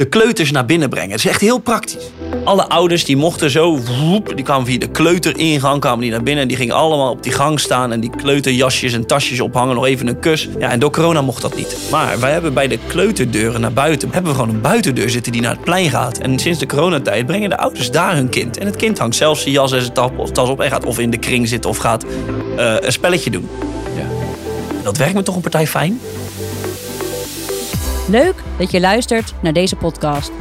de kleuters naar binnen brengen. Het is echt heel praktisch. Alle ouders die mochten zo, woep, die kwamen via de kleuteringang, kwamen die naar binnen. En die gingen allemaal op die gang staan en die kleuterjasjes en tasjes ophangen. Nog even een kus. Ja, en door corona mocht dat niet. Maar wij hebben bij de kleuterdeuren naar buiten, hebben we gewoon een buitendeur zitten die naar het plein gaat. En sinds de coronatijd brengen de ouders daar hun kind. En het kind hangt zelfs zijn jas en zijn tas op en gaat of in de kring zitten of gaat uh, een spelletje doen. Ja. Dat werkt me toch een partij fijn. Leuk dat je luistert naar deze podcast.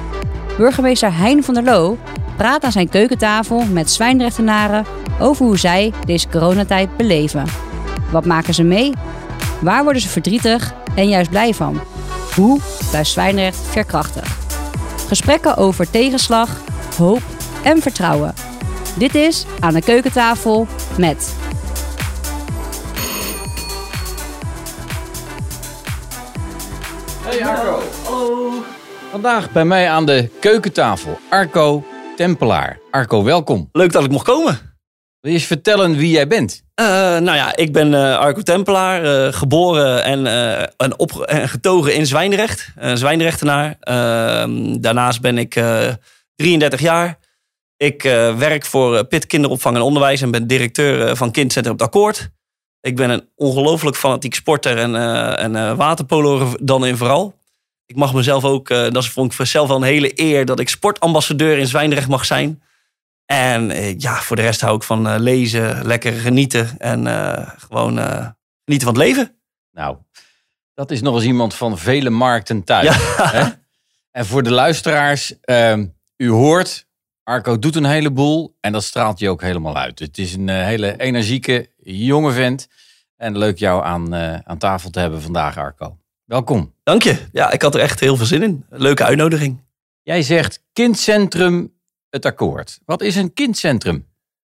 Burgemeester Hein van der Loo praat aan zijn keukentafel met zwijnrechtenaren over hoe zij deze coronatijd beleven. Wat maken ze mee? Waar worden ze verdrietig en juist blij van? Hoe blijft Zwijnrecht veerkrachtig? Gesprekken over tegenslag, hoop en vertrouwen. Dit is Aan de Keukentafel met Hey Arco. Hallo. Vandaag bij mij aan de keukentafel Arco Tempelaar. Arco, welkom. Leuk dat ik mocht komen. Wil je eens vertellen wie jij bent? Uh, nou ja, ik ben uh, Arco Tempelaar, uh, geboren en, en, op, en getogen in Zwijndrecht. Zwijndrechtenaar. Ehm, daarnaast ben ik 33 jaar. Ik werk voor PIT Kinderopvang en Onderwijs en ben directeur van Kindcentrum Het Akkoord. Ik ben een ongelooflijk fanatiek sporter en, uh, en uh, waterpolo dan in vooral. Ik mag mezelf ook, uh, dat vond ik zelf wel een hele eer, dat ik sportambassadeur in Zwijndrecht mag zijn. En ja, voor de rest hou ik van lezen, lekker genieten en gewoon genieten van het leven. Nou, dat is nog eens iemand van vele markten thuis. Hè? En voor de luisteraars, ehm, u hoort, Arco doet een heleboel en dat straalt je ook helemaal uit. Het is een hele energieke, jonge vent. En leuk jou aan, aan tafel te hebben vandaag, Arco. Welkom. Dank je. Ja, ik had er echt heel veel zin in. Leuke uitnodiging. Jij zegt kindcentrum het akkoord. Wat is een kindcentrum?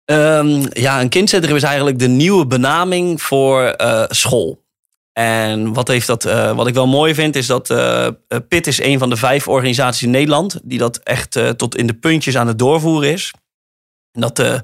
Um, ja, een kindcentrum is eigenlijk de nieuwe benaming voor uh, school. En wat, heeft dat, uh, wat ik wel mooi vind, is dat uh, PIT is een van de vijf organisaties in Nederland die dat echt tot in de puntjes aan het doorvoeren is. En dat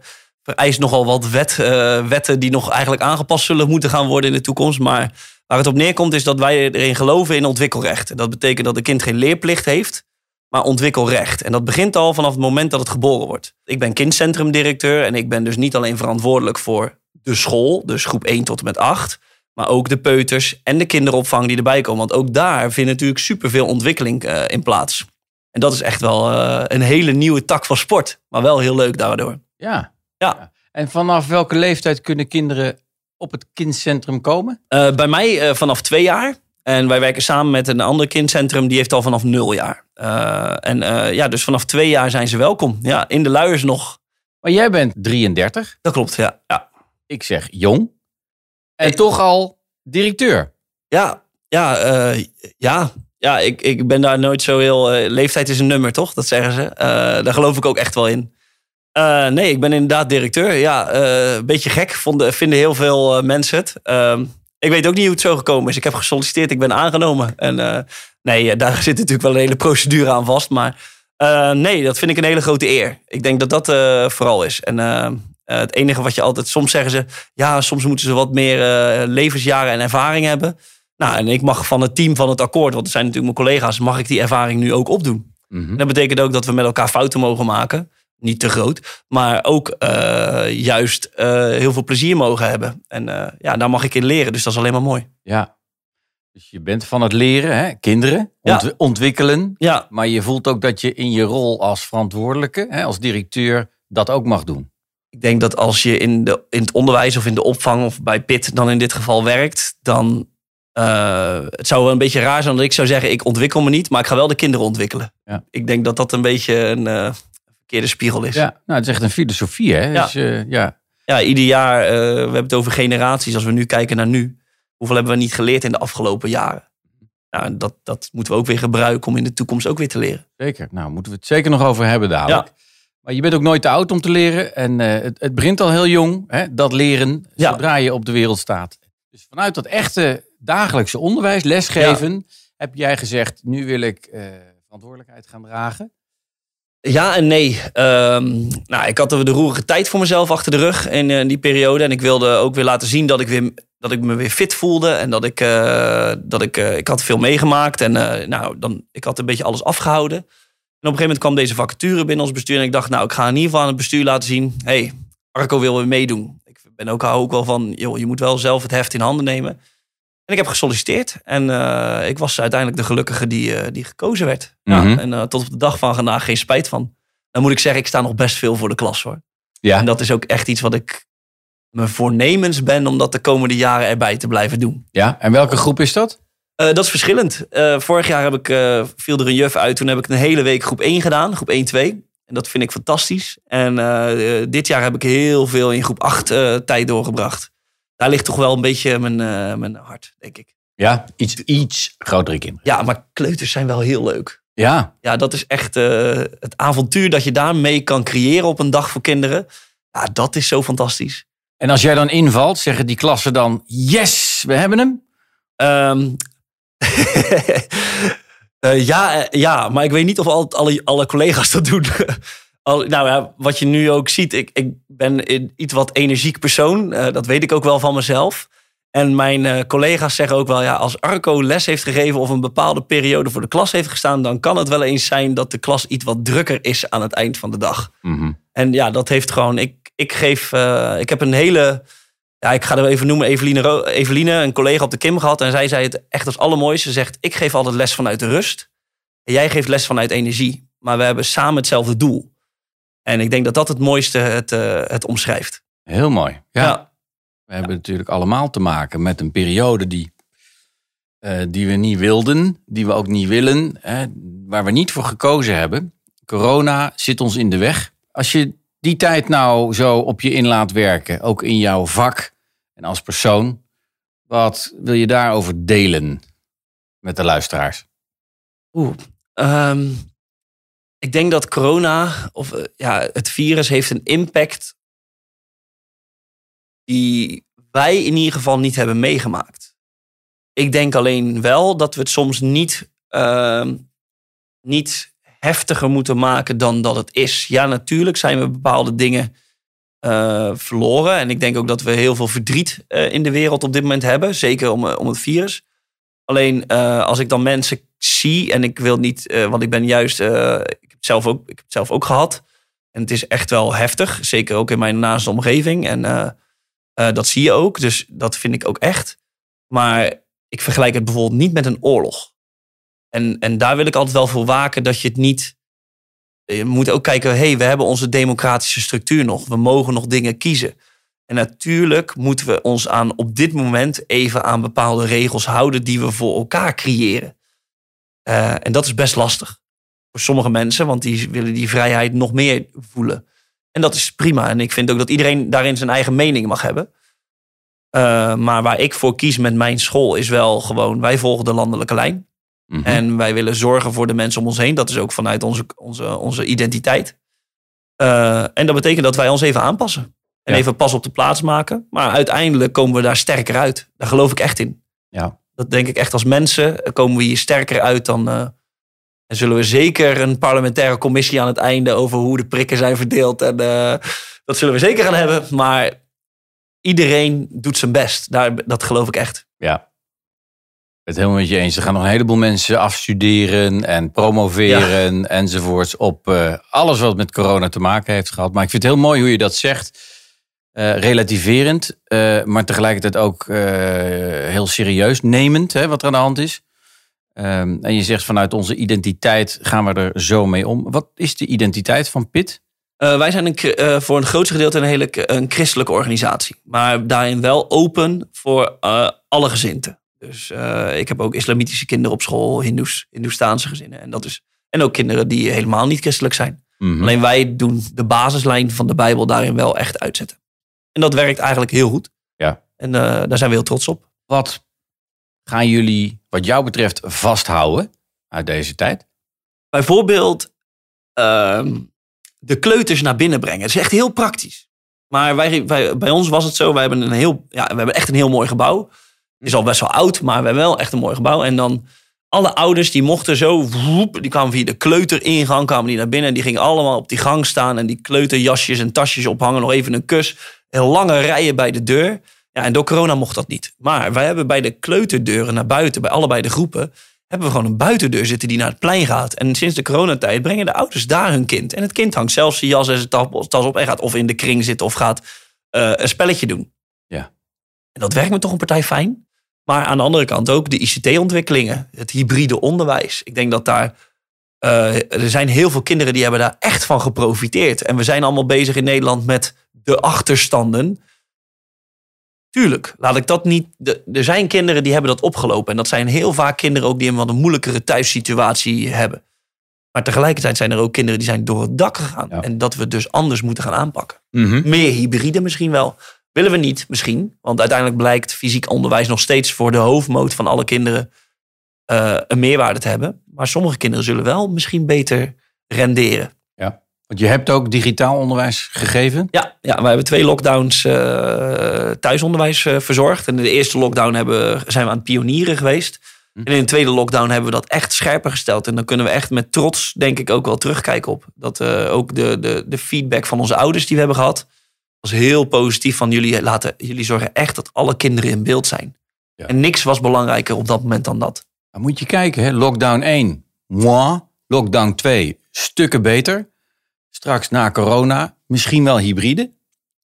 vereist nogal wat wet, uh, wetten die nog eigenlijk aangepast zullen moeten gaan worden in de toekomst. Maar waar het op neerkomt is dat wij erin geloven in ontwikkelrecht. Dat betekent dat een kind geen leerplicht heeft, maar ontwikkelrecht. En dat begint al vanaf het moment dat het geboren wordt. Ik ben kindcentrumdirecteur en ik ben dus niet alleen verantwoordelijk voor de school, dus groep 1 tot en met 8. Maar ook de peuters en de kinderopvang die erbij komen. Want ook daar vindt natuurlijk superveel ontwikkeling uh, in plaats. En dat is echt wel uh, een hele nieuwe tak van sport. Maar wel heel leuk daardoor. Ja, ja. En vanaf welke leeftijd kunnen kinderen op het kindcentrum komen? Uh, bij mij uh, vanaf twee jaar. En wij werken samen met een ander kindcentrum, die heeft al vanaf nul jaar. Uh, en ja, dus vanaf twee jaar zijn ze welkom. Ja, in de luiers nog. Maar jij bent 33. Dat klopt, ja. ja. Ik zeg jong. En toch al directeur. Ja, ja, ja. Ja, ik, ik ben daar nooit zo heel... leeftijd is een nummer, toch? Dat zeggen ze. daar geloof ik ook echt wel in. Uh, nee, ik ben inderdaad directeur. Ja, uh, een beetje gek vonden, vinden heel veel uh, mensen het. Ehm, ik weet ook niet hoe het zo gekomen is. Ik heb gesolliciteerd, ik ben aangenomen. En nee, daar zit natuurlijk wel een hele procedure aan vast. Maar nee, dat vind ik een hele grote eer. Ik denk dat dat vooral is. En het enige wat je altijd... Soms zeggen ze, ja, soms moeten ze wat meer levensjaren en ervaring hebben. Nou, en ik mag van het team van het akkoord, want er zijn natuurlijk mijn collega's... mag ik die ervaring nu ook opdoen. Mm -hmm. Dat betekent ook dat we met elkaar fouten mogen maken niet te groot, maar ook uh, juist uh, heel veel plezier mogen hebben. En uh, ja, daar mag ik in leren, dus dat is alleen maar mooi. Ja, dus je bent van het leren, hè? kinderen, ont ja. ontwikkelen. Ja. Maar je voelt ook dat je in je rol als verantwoordelijke, hè, als directeur, dat ook mag doen. Ik denk dat als je in, de, in het onderwijs of in de opvang of bij PIT dan in dit geval werkt, dan het zou wel een beetje raar zijn dat ik zou zeggen, ik ontwikkel me niet, maar ik ga wel de kinderen ontwikkelen. Ja. Ik denk dat dat een beetje een verkeerde spiegel is. Ja, nou, het is echt een filosofie, hè? Ja, dus, uh, ja. ja ieder jaar, uh, we hebben het over generaties. Als we nu kijken naar nu, hoeveel hebben we niet geleerd in de afgelopen jaren? Nou, dat, dat moeten we ook weer gebruiken om in de toekomst ook weer te leren. Zeker, nou moeten we het zeker nog over hebben dadelijk. Ja. Maar je bent ook nooit te oud om te leren. En uh, het, het begint al heel jong, hè, dat leren, Ja. zodra je op de wereld staat. Dus vanuit dat echte dagelijkse onderwijs, lesgeven, heb jij gezegd, nu wil ik verantwoordelijkheid gaan dragen. Ja en nee. Um, nou, ik had de roerige tijd voor mezelf achter de rug in, in die periode. En ik wilde ook weer laten zien dat ik weer dat ik me weer fit voelde. En dat ik, eh, dat ik, eh, ik had veel meegemaakt. En eh, nou, dan, ik had een beetje alles afgehouden. En op een gegeven moment kwam deze vacature binnen ons bestuur. En ik dacht, nou, ik ga in ieder geval aan het bestuur laten zien. hey, Arco wil weer meedoen. Ik ben ook, hou ook wel van, joh, je moet wel zelf het heft in handen nemen. En ik heb gesolliciteerd. En eh, ik was uiteindelijk de gelukkige die, eh, die gekozen werd. Mhm. ja, en eh, tot op de dag van vandaag geen spijt van. Dan moet ik zeggen, ik sta nog best veel voor de klas hoor. Ja. En dat is ook echt iets wat ik me voornemens ben om dat de komende jaren erbij te blijven doen. ja. En welke groep is dat? Dat is verschillend. Vorig jaar heb ik, viel er een juf uit. Toen heb ik een hele week groep 1 gedaan. Groep 1, 2. En dat vind ik fantastisch. En dit jaar heb ik heel veel in groep 8 eh, tijd doorgebracht. Daar ligt toch wel een beetje mijn, eh, mijn hart, denk ik. Ja, iets, iets grotere kinderen. Ja, maar kleuters zijn wel heel leuk. Ja, Ja, dat is echt eh, het avontuur dat je daarmee kan creëren op een dag voor kinderen. Ja, dat is zo fantastisch. en als jij dan invalt, zeggen die klassen dan... Yes, we hebben hem. Ehm, eh, ja, ja, maar ik weet niet of al, alle, alle collega's dat doen. Al, nou ja, wat je nu ook ziet, ik, ik ben een iets wat energiek persoon. Eh, dat weet ik ook wel van mezelf. En mijn eh, collega's zeggen ook wel, ja, als Arco les heeft gegeven of een bepaalde periode voor de klas heeft gestaan, dan kan het wel eens zijn dat de klas iets wat drukker is aan het eind van de dag. Mhm. En ja, dat heeft gewoon. Ik, ik geef. eh, ik heb een hele. Ja, ik ga er even noemen. Eveline, Ro- Eveline, een collega op de Kim gehad. En zij zei het echt als allermooiste. Ze zegt: Ik geef altijd les vanuit de rust. En jij geeft les vanuit energie. Maar we hebben samen hetzelfde doel. En ik denk dat dat het mooiste het, eh, het omschrijft. Heel mooi. Ja. Ja. We hebben natuurlijk allemaal te maken met een periode die, eh, die we niet wilden, die we ook niet willen, hè, waar we niet voor gekozen hebben. Corona zit ons in de weg. Als je die tijd nou zo op je in laat werken, ook in jouw vak en als persoon, wat wil je daarover delen met de luisteraars? Oeh. ehm, ik denk dat corona, of eh, ja, het virus, heeft een impact die wij in ieder geval niet hebben meegemaakt. Ik denk alleen wel dat we het soms niet, ehm, niet heftiger moeten maken dan dat het is. Ja, natuurlijk zijn we bepaalde dingen eh, verloren. En ik denk ook dat we heel veel verdriet eh, in de wereld op dit moment hebben. Zeker om, om het virus. Alleen als ik dan mensen zie en ik wil niet, want ik ben juist, zelf ook, ik heb het zelf ook gehad. En het is echt wel heftig, zeker ook in mijn naaste omgeving. En eh, eh, dat zie je ook, dus dat vind ik ook echt. Maar ik vergelijk het bijvoorbeeld niet met een oorlog. En, en daar wil ik altijd wel voor waken dat je het niet. Je moet ook kijken, hey, we hebben onze democratische structuur nog. We mogen nog dingen kiezen. En natuurlijk moeten we ons aan op dit moment even aan bepaalde regels houden die we voor elkaar creëren. Eh, en dat is best lastig voor sommige mensen, want die willen die vrijheid nog meer voelen. En dat is prima. En ik vind ook dat iedereen daarin zijn eigen mening mag hebben. Eh, maar waar ik voor kies met mijn school is wel gewoon, wij volgen de landelijke lijn. Mhm. En wij willen zorgen voor de mensen om ons heen. Dat is ook vanuit onze, onze, onze identiteit. Eh, en dat betekent dat wij ons even aanpassen. En Ja. even pas op de plaats maken. Maar uiteindelijk komen we daar sterker uit. Daar geloof ik echt in. Ja. Dat denk ik echt als mensen. eh, Komen we hier sterker uit dan. En zullen we zeker een parlementaire commissie aan het einde over hoe de prikken zijn verdeeld. En eh, dat zullen we zeker gaan hebben. Maar iedereen doet zijn best. Daar, dat geloof ik echt. Ja. Het helemaal met je eens. Er gaan nog een heleboel mensen afstuderen en promoveren enzovoorts op eh, alles wat met corona te maken heeft gehad. Maar ik vind het heel mooi hoe je dat zegt. Eh, relativerend, maar tegelijkertijd ook heel serieus nemend hè, wat er aan de hand is. Ehm, en je zegt vanuit onze identiteit gaan we er zo mee om. Wat is de identiteit van Pit? Eh, wij zijn een, eh, voor een grootste gedeelte een hele een christelijke organisatie. Maar daarin wel open voor eh, alle gezinten. Dus eh, ik heb ook islamitische kinderen op school, Hindoes, Hindoestaanse gezinnen. En, dat is, en ook kinderen die helemaal niet christelijk zijn. Mhm. Alleen wij doen de basislijn van de Bijbel daarin wel echt uitzetten. En dat werkt eigenlijk heel goed. Ja. En eh, daar zijn we heel trots op. Wat gaan jullie, wat jou betreft, vasthouden uit deze tijd? bijvoorbeeld ehm, de kleuters naar binnen brengen. Het is echt heel praktisch. Maar wij, wij, bij ons was het zo, wij hebben, een heel, ja, we hebben echt een heel mooi gebouw. Het is al best wel oud, maar we hebben wel echt een mooi gebouw. En dan alle ouders die mochten zo, die kwamen via de kleuteringang, kwamen die naar binnen. En die gingen allemaal op die gang staan en die kleuterjasjes en tasjes ophangen. Nog even een kus. Heel lange rijen bij de deur. Ja, en door corona mocht dat niet. Maar wij hebben bij de kleuterdeuren naar buiten, bij allebei de groepen, hebben we gewoon een buitendeur zitten die naar het plein gaat. En sinds de coronatijd brengen de ouders daar hun kind. En het kind hangt zelfs zijn jas en zijn tas op en gaat of in de kring zitten of gaat uh, een spelletje doen. Ja. En dat werkt me toch een partij fijn. Maar aan de andere kant ook de ICT-ontwikkelingen, het hybride onderwijs. Ik denk dat daar. Uh, er zijn heel veel kinderen die hebben daar echt van geprofiteerd. En we zijn allemaal bezig in Nederland met de achterstanden. Tuurlijk, laat ik dat niet. Er zijn kinderen die hebben dat opgelopen. En dat zijn heel vaak kinderen ook die een wat een moeilijkere thuissituatie hebben. Maar tegelijkertijd zijn er ook kinderen die zijn door het dak gegaan. En dat we dus anders moeten gaan aanpakken. Mhm. Meer hybride misschien wel. Willen we niet misschien. Want uiteindelijk blijkt fysiek onderwijs nog steeds voor de hoofdmoot van alle kinderen uh, een meerwaarde te hebben. Maar sommige kinderen zullen wel misschien beter renderen. Want je hebt ook digitaal onderwijs gegeven? Ja, ja we hebben twee lockdowns uh, thuisonderwijs uh, verzorgd. En in de eerste lockdown hebben, zijn we aan het pionieren geweest. Hm. En in de tweede lockdown hebben we dat echt scherper gesteld. En dan kunnen we echt met trots, denk ik, ook wel terugkijken op. Dat ook de, de, de feedback van onze ouders die we hebben gehad, was heel positief. Van jullie, laten, jullie zorgen echt dat alle kinderen in beeld zijn. Ja. En niks was belangrijker op dat moment dan dat. Dan moet je kijken, hè? lockdown 1, moi. Lockdown 2, stukken beter. Straks na corona, misschien wel hybride.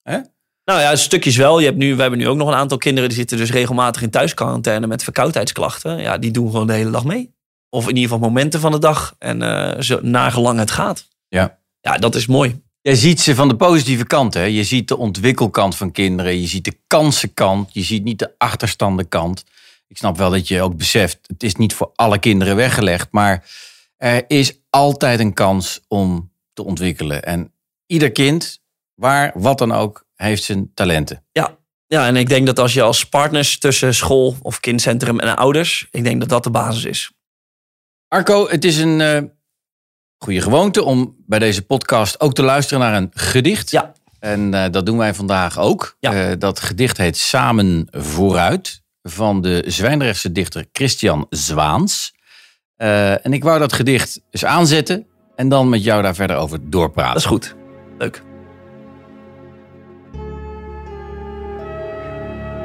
Hè? Nou ja, stukjes wel. Je hebt nu, we hebben nu ook nog een aantal kinderen die zitten dus regelmatig in thuisquarantaine met verkoudheidsklachten. Ja, die doen gewoon de hele dag mee. Of in ieder geval momenten van de dag. En uh, zo nagelang het gaat. Ja. Ja, dat is mooi. Je ziet ze van de positieve kant. Hè? Je ziet de ontwikkelkant van kinderen. Je ziet de kansenkant. Je ziet niet de achterstandenkant. Ik snap wel dat je ook beseft, het is niet voor alle kinderen weggelegd. Maar er is altijd een kans om te ontwikkelen. En ieder kind, waar, wat dan ook, heeft zijn talenten. Ja, ja, en ik denk dat als je als partners tussen school of kindcentrum en ouders, ik denk dat dat de basis is. Arco, het is een uh, goede gewoonte om bij deze podcast ook te luisteren naar een gedicht. Ja. En uh, dat doen wij vandaag ook. Ja. Uh, dat gedicht heet Samen vooruit van de Zwijndrechtse dichter Christian Zwaans. en ik wou dat gedicht eens aanzetten en dan met jou daar verder over doorpraten. Dat is goed. Leuk.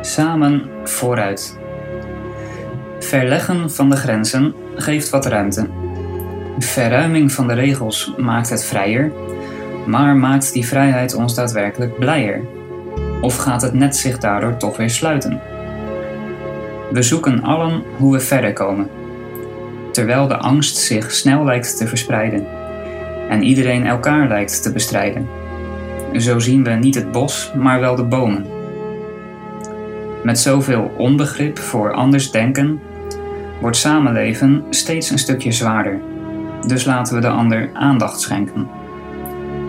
Samen vooruit. Verleggen van de grenzen geeft wat ruimte. Verruiming van de regels maakt het vrijer, maar maakt die vrijheid ons daadwerkelijk blijer? Of gaat het net zich daardoor toch weer sluiten? We zoeken allen hoe we verder komen, terwijl de angst zich snel lijkt te verspreiden en iedereen elkaar lijkt te bestrijden. Zo zien we niet het bos, maar wel de bomen. Met zoveel onbegrip voor anders denken, wordt samenleven steeds een stukje zwaarder. Dus laten we de ander aandacht schenken.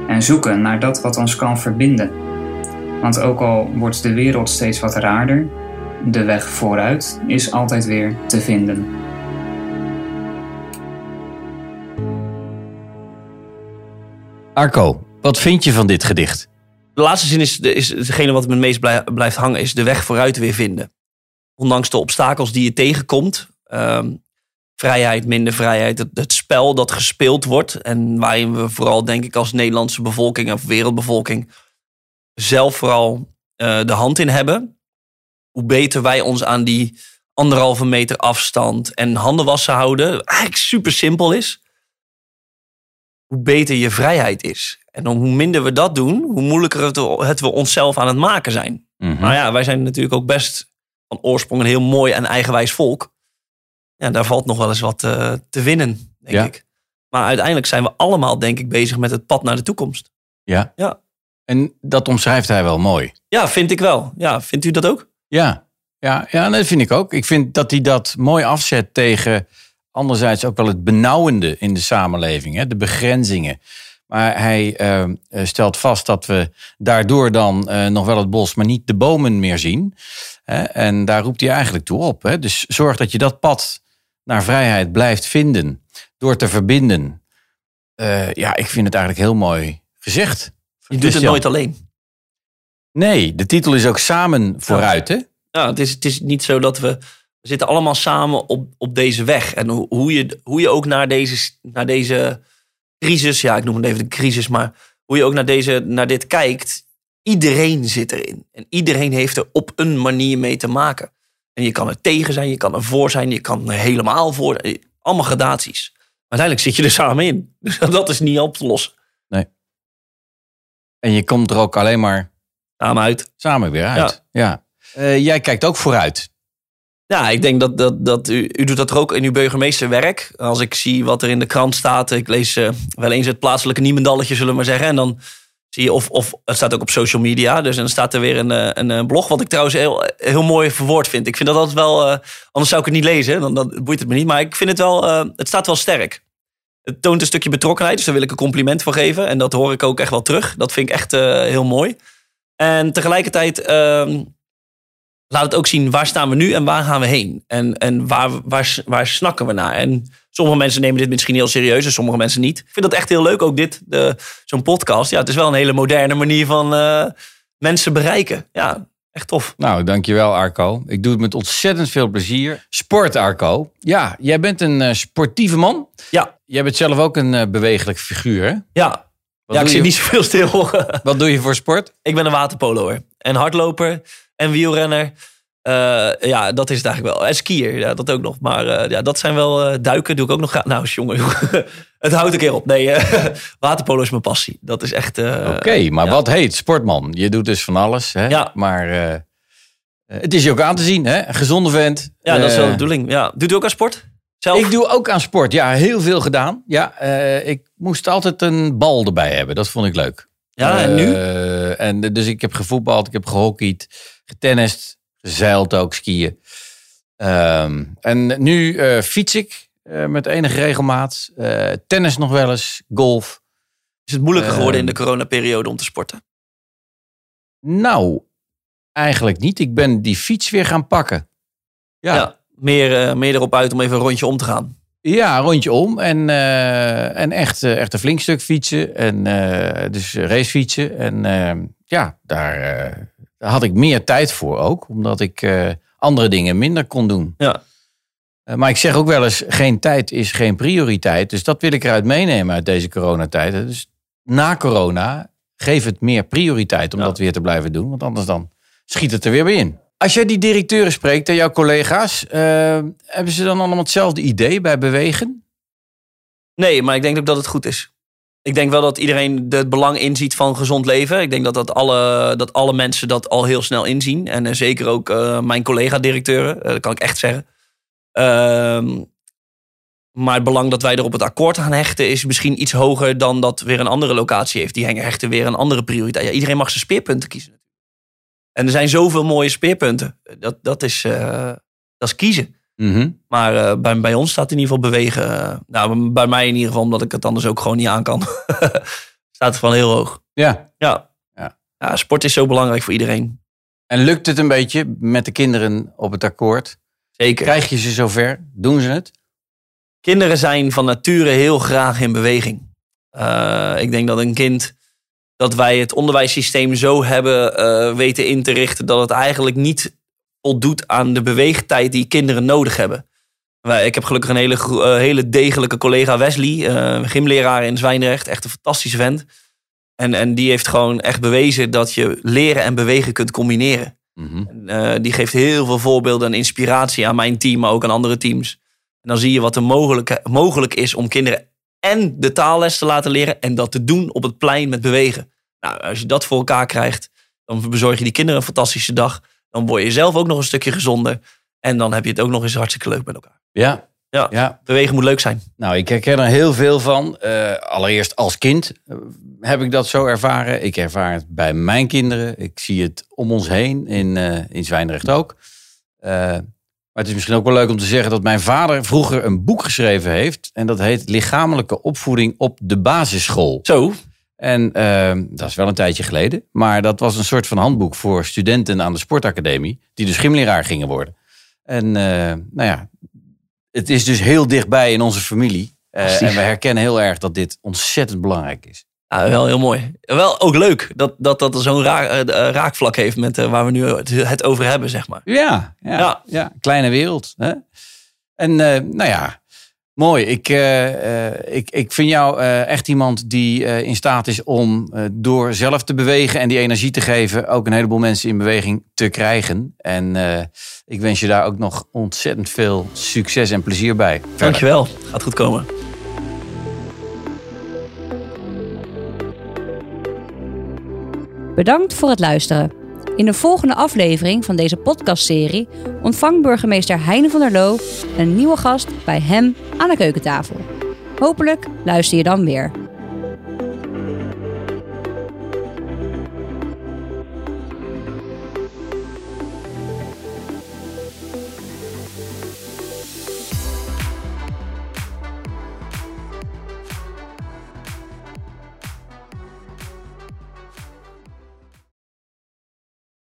En zoeken naar dat wat ons kan verbinden. Want ook al wordt de wereld steeds wat raarder, de weg vooruit is altijd weer te vinden. Arco, wat vind je van dit gedicht? De laatste zin is, is degene wat me het meest blijft hangen, is de weg vooruit weer vinden. Ondanks de obstakels die je tegenkomt, ehm, vrijheid, minder vrijheid, het, spel dat gespeeld wordt en waarin we vooral, denk ik, als Nederlandse bevolking of wereldbevolking zelf vooral uh, de hand in hebben. Hoe beter wij ons aan die anderhalve meter afstand en handen wassen houden, eigenlijk super simpel is, hoe beter je vrijheid is. En hoe minder we dat doen, hoe moeilijker het, het we onszelf aan het maken zijn. Mhm. Maar ja, wij zijn natuurlijk ook best van oorsprong een heel mooi en eigenwijs volk. Ja, daar valt nog wel eens wat uh, te winnen, denk Ja. ik. Maar uiteindelijk zijn we allemaal, denk ik, bezig met het pad naar de toekomst. Ja. Ja. En dat omschrijft hij wel mooi. Ja, vind ik wel. Ja, vindt u dat ook? Ja, ja, ja dat vind ik ook. Ik vind dat hij dat mooi afzet tegen anderzijds ook wel het benauwende in de samenleving, hè, de begrenzingen. Maar hij eh, stelt vast dat we daardoor dan eh, nog wel het bos, maar niet de bomen meer zien. Hè? En daar roept hij eigenlijk toe op. Hè? Dus zorg dat je dat pad naar vrijheid blijft vinden door te verbinden. Eh, ja, ik vind het eigenlijk heel mooi gezegd. Je doet het Christian. nooit alleen. Nee, de titel is ook Samen vooruit, hè? Ja, het, is, het is niet zo dat we... We zitten allemaal samen op, op deze weg. En hoe, hoe, je, hoe je ook naar deze, naar deze crisis... Ja, ik noem het even de crisis, maar... Hoe je ook naar, deze, naar dit kijkt... iedereen zit erin. En iedereen heeft er op een manier mee te maken. En je kan er tegen zijn, je kan er voor zijn, je kan er helemaal voor. Allemaal gradaties. Maar uiteindelijk zit je er samen in. Dus dat is niet op te lossen. En je komt er ook alleen maar Samen uit. samen weer uit. Ja. Eh, jij kijkt ook vooruit. Ja, ik denk dat, dat, dat u, u doet dat er ook in uw burgemeesterwerk. Als ik zie wat er in de krant staat. Ik lees eh, wel eens het plaatselijke niemendalletje, zullen we maar zeggen. En dan zie je, of, of het staat ook op social media. Dus dan staat er weer een, eh, een, eh, blog. Wat ik trouwens heel, heel mooi verwoord vind. Ik vind dat altijd wel, anders zou ik het niet lezen. Dan, boeit het me niet. Maar ik vind het wel, het staat wel sterk. Het toont een stukje betrokkenheid. Dus daar wil ik een compliment voor geven. En dat hoor ik ook echt wel terug. Dat vind ik echt heel mooi. En tegelijkertijd ehm, laat het ook zien waar staan we nu en waar gaan we heen. En, en waar, waar, waar snakken we naar. En sommige mensen nemen dit misschien heel serieus en sommige mensen niet. Ik vind dat echt heel leuk, ook dit, de- zo'n podcast. Ja, het is wel een hele moderne manier van eh, mensen bereiken. Ja, echt tof. Nou, dankjewel Arco. Ik doe het met ontzettend veel plezier. Sport Arco. Ja, jij bent een eh, sportieve man. Ja, Jij bent zelf ook een eh, bewegelijk figuur. Hè? ja. Wat, ja ik zit je, niet zoveel stil. wat doe je voor sport? ik ben een waterpoloer. En hardloper en wielrenner. Eh, ja, dat is het eigenlijk wel. En skier, ja, dat ook nog. Maar eh, ja, dat zijn wel eh, duiken, doe ik ook nog graag. Nou, jongen, jongen. het houdt een keer op. Nee, eh, waterpolo is mijn passie. Dat is echt... eh, Oké, maar ja. wat heet sportman? Je doet dus van alles. Hè? Ja. Maar het is je ook aan te zien. Hè? Een gezonde vent. Ja, dat is wel de bedoeling. Ja. Doet u ook aan sport? Zelf? Ik doe ook aan sport. Ja, heel veel gedaan. Ja, eh, ik moest altijd een bal erbij hebben. Dat vond ik leuk. ja, en nu? Eh, en dus ik heb gevoetbald, ik heb gehockeyd, getennist, gezeild ook, skiën. Ehm, en nu eh, fiets ik met enige regelmaat. Tennis nog wel eens, golf. Is het moeilijker geworden in Ehm. de coronaperiode om te sporten? Nou, eigenlijk niet. Ik ben die fiets weer gaan pakken. Ja, Ja. Meer, eh, meer erop uit om even een rondje om te gaan. Ja, een rondje om. En, eh, en echt, eh, echt een flink stuk fietsen. En eh, dus racefietsen. En ja, daar, daar had ik meer tijd voor ook. Omdat ik andere dingen minder kon doen. Ja. Maar ik zeg ook wel eens, geen tijd is geen prioriteit. Dus dat wil ik eruit meenemen uit deze coronatijd. Dus na corona, geef het meer prioriteit om Ja. dat weer te blijven doen. Want anders dan schiet het er weer bij in. Als jij die directeuren spreekt en jouw collega's, eh, hebben ze dan allemaal hetzelfde idee bij bewegen? Nee, maar ik denk ook dat het goed is. Ik denk wel dat iedereen het belang inziet van gezond leven. Ik denk dat, dat, alle, dat alle mensen dat al heel snel inzien. En eh, zeker ook eh, mijn collega-directeuren, dat kan ik echt zeggen. Ehm, maar het belang dat wij er op het akkoord aan hechten is misschien iets hoger dan dat weer een andere locatie heeft. Die hechten weer een andere prioriteit. Ja, iedereen mag zijn speerpunten kiezen. En er zijn zoveel mooie speerpunten. Dat, dat, is, eh, dat is kiezen. Mhm. Maar eh, bij, bij ons staat in ieder geval bewegen. eh, nou, bij mij in ieder geval, omdat ik het anders ook gewoon niet aan kan. staat gewoon heel hoog. Ja. Ja. Ja. ja, sport is zo belangrijk voor iedereen. En lukt het een beetje met de kinderen op het akkoord? Zeker. Krijg je ze zover? Doen ze het? Kinderen zijn van nature heel graag in beweging. Ik denk dat een kind, dat wij het onderwijssysteem zo hebben eh, weten in te richten, dat het eigenlijk niet voldoet aan de beweegtijd die kinderen nodig hebben. Wij, ik heb gelukkig een hele, eh, hele degelijke collega Wesley, eh, gymleraar in Zwijndrecht, echt een fantastische vent. En, en die heeft gewoon echt bewezen dat je leren en bewegen kunt combineren. Mhm. En, die geeft heel veel voorbeelden en inspiratie aan mijn team, maar ook aan andere teams. En dan zie je wat er mogelijk, mogelijk is om kinderen en de taalles te laten leren en dat te doen op het plein met bewegen. Nou, als je dat voor elkaar krijgt, dan bezorg je die kinderen een fantastische dag. Dan word je zelf ook nog een stukje gezonder. En dan heb je het ook nog eens hartstikke leuk met elkaar. Ja. Ja. ja. Bewegen moet leuk zijn. Nou, ik herken er heel veel van. Eh, allereerst als kind eh, heb ik dat zo ervaren. Ik ervaar het bij mijn kinderen. Ik zie het om ons heen, in, eh in Zwijndrecht ook. Maar het is misschien ook wel leuk om te zeggen dat mijn vader vroeger een boek geschreven heeft. En dat heet Lichamelijke opvoeding op de basisschool. Zo, En eh, dat is wel een tijdje geleden. Maar dat was een soort van handboek voor studenten aan de sportacademie. Die dus gymleraar gingen worden. En eh, nou ja, het is dus heel dichtbij in onze familie. Eh, en we herkennen heel erg dat dit ontzettend belangrijk is. Ja, wel heel mooi. Wel ook leuk dat dat, dat er zo'n raak, eh, eh, raakvlak heeft met eh, waar we nu het, over hebben, zeg maar. Ja, ja, Ja. ja. kleine wereld. Hè? En nou ja, Mooi. Ik, ik, ik vind jou echt iemand die in staat is om door zelf te bewegen en die energie te geven, ook een heleboel mensen in beweging te krijgen. En ik wens je daar ook nog ontzettend veel succes en plezier bij. Verder. Dankjewel. Gaat goed komen. Bedankt voor het luisteren. In de volgende aflevering van deze podcastserie ontvangt burgemeester Heine van der Loo een nieuwe gast bij hem aan de keukentafel. Hopelijk luister je dan weer.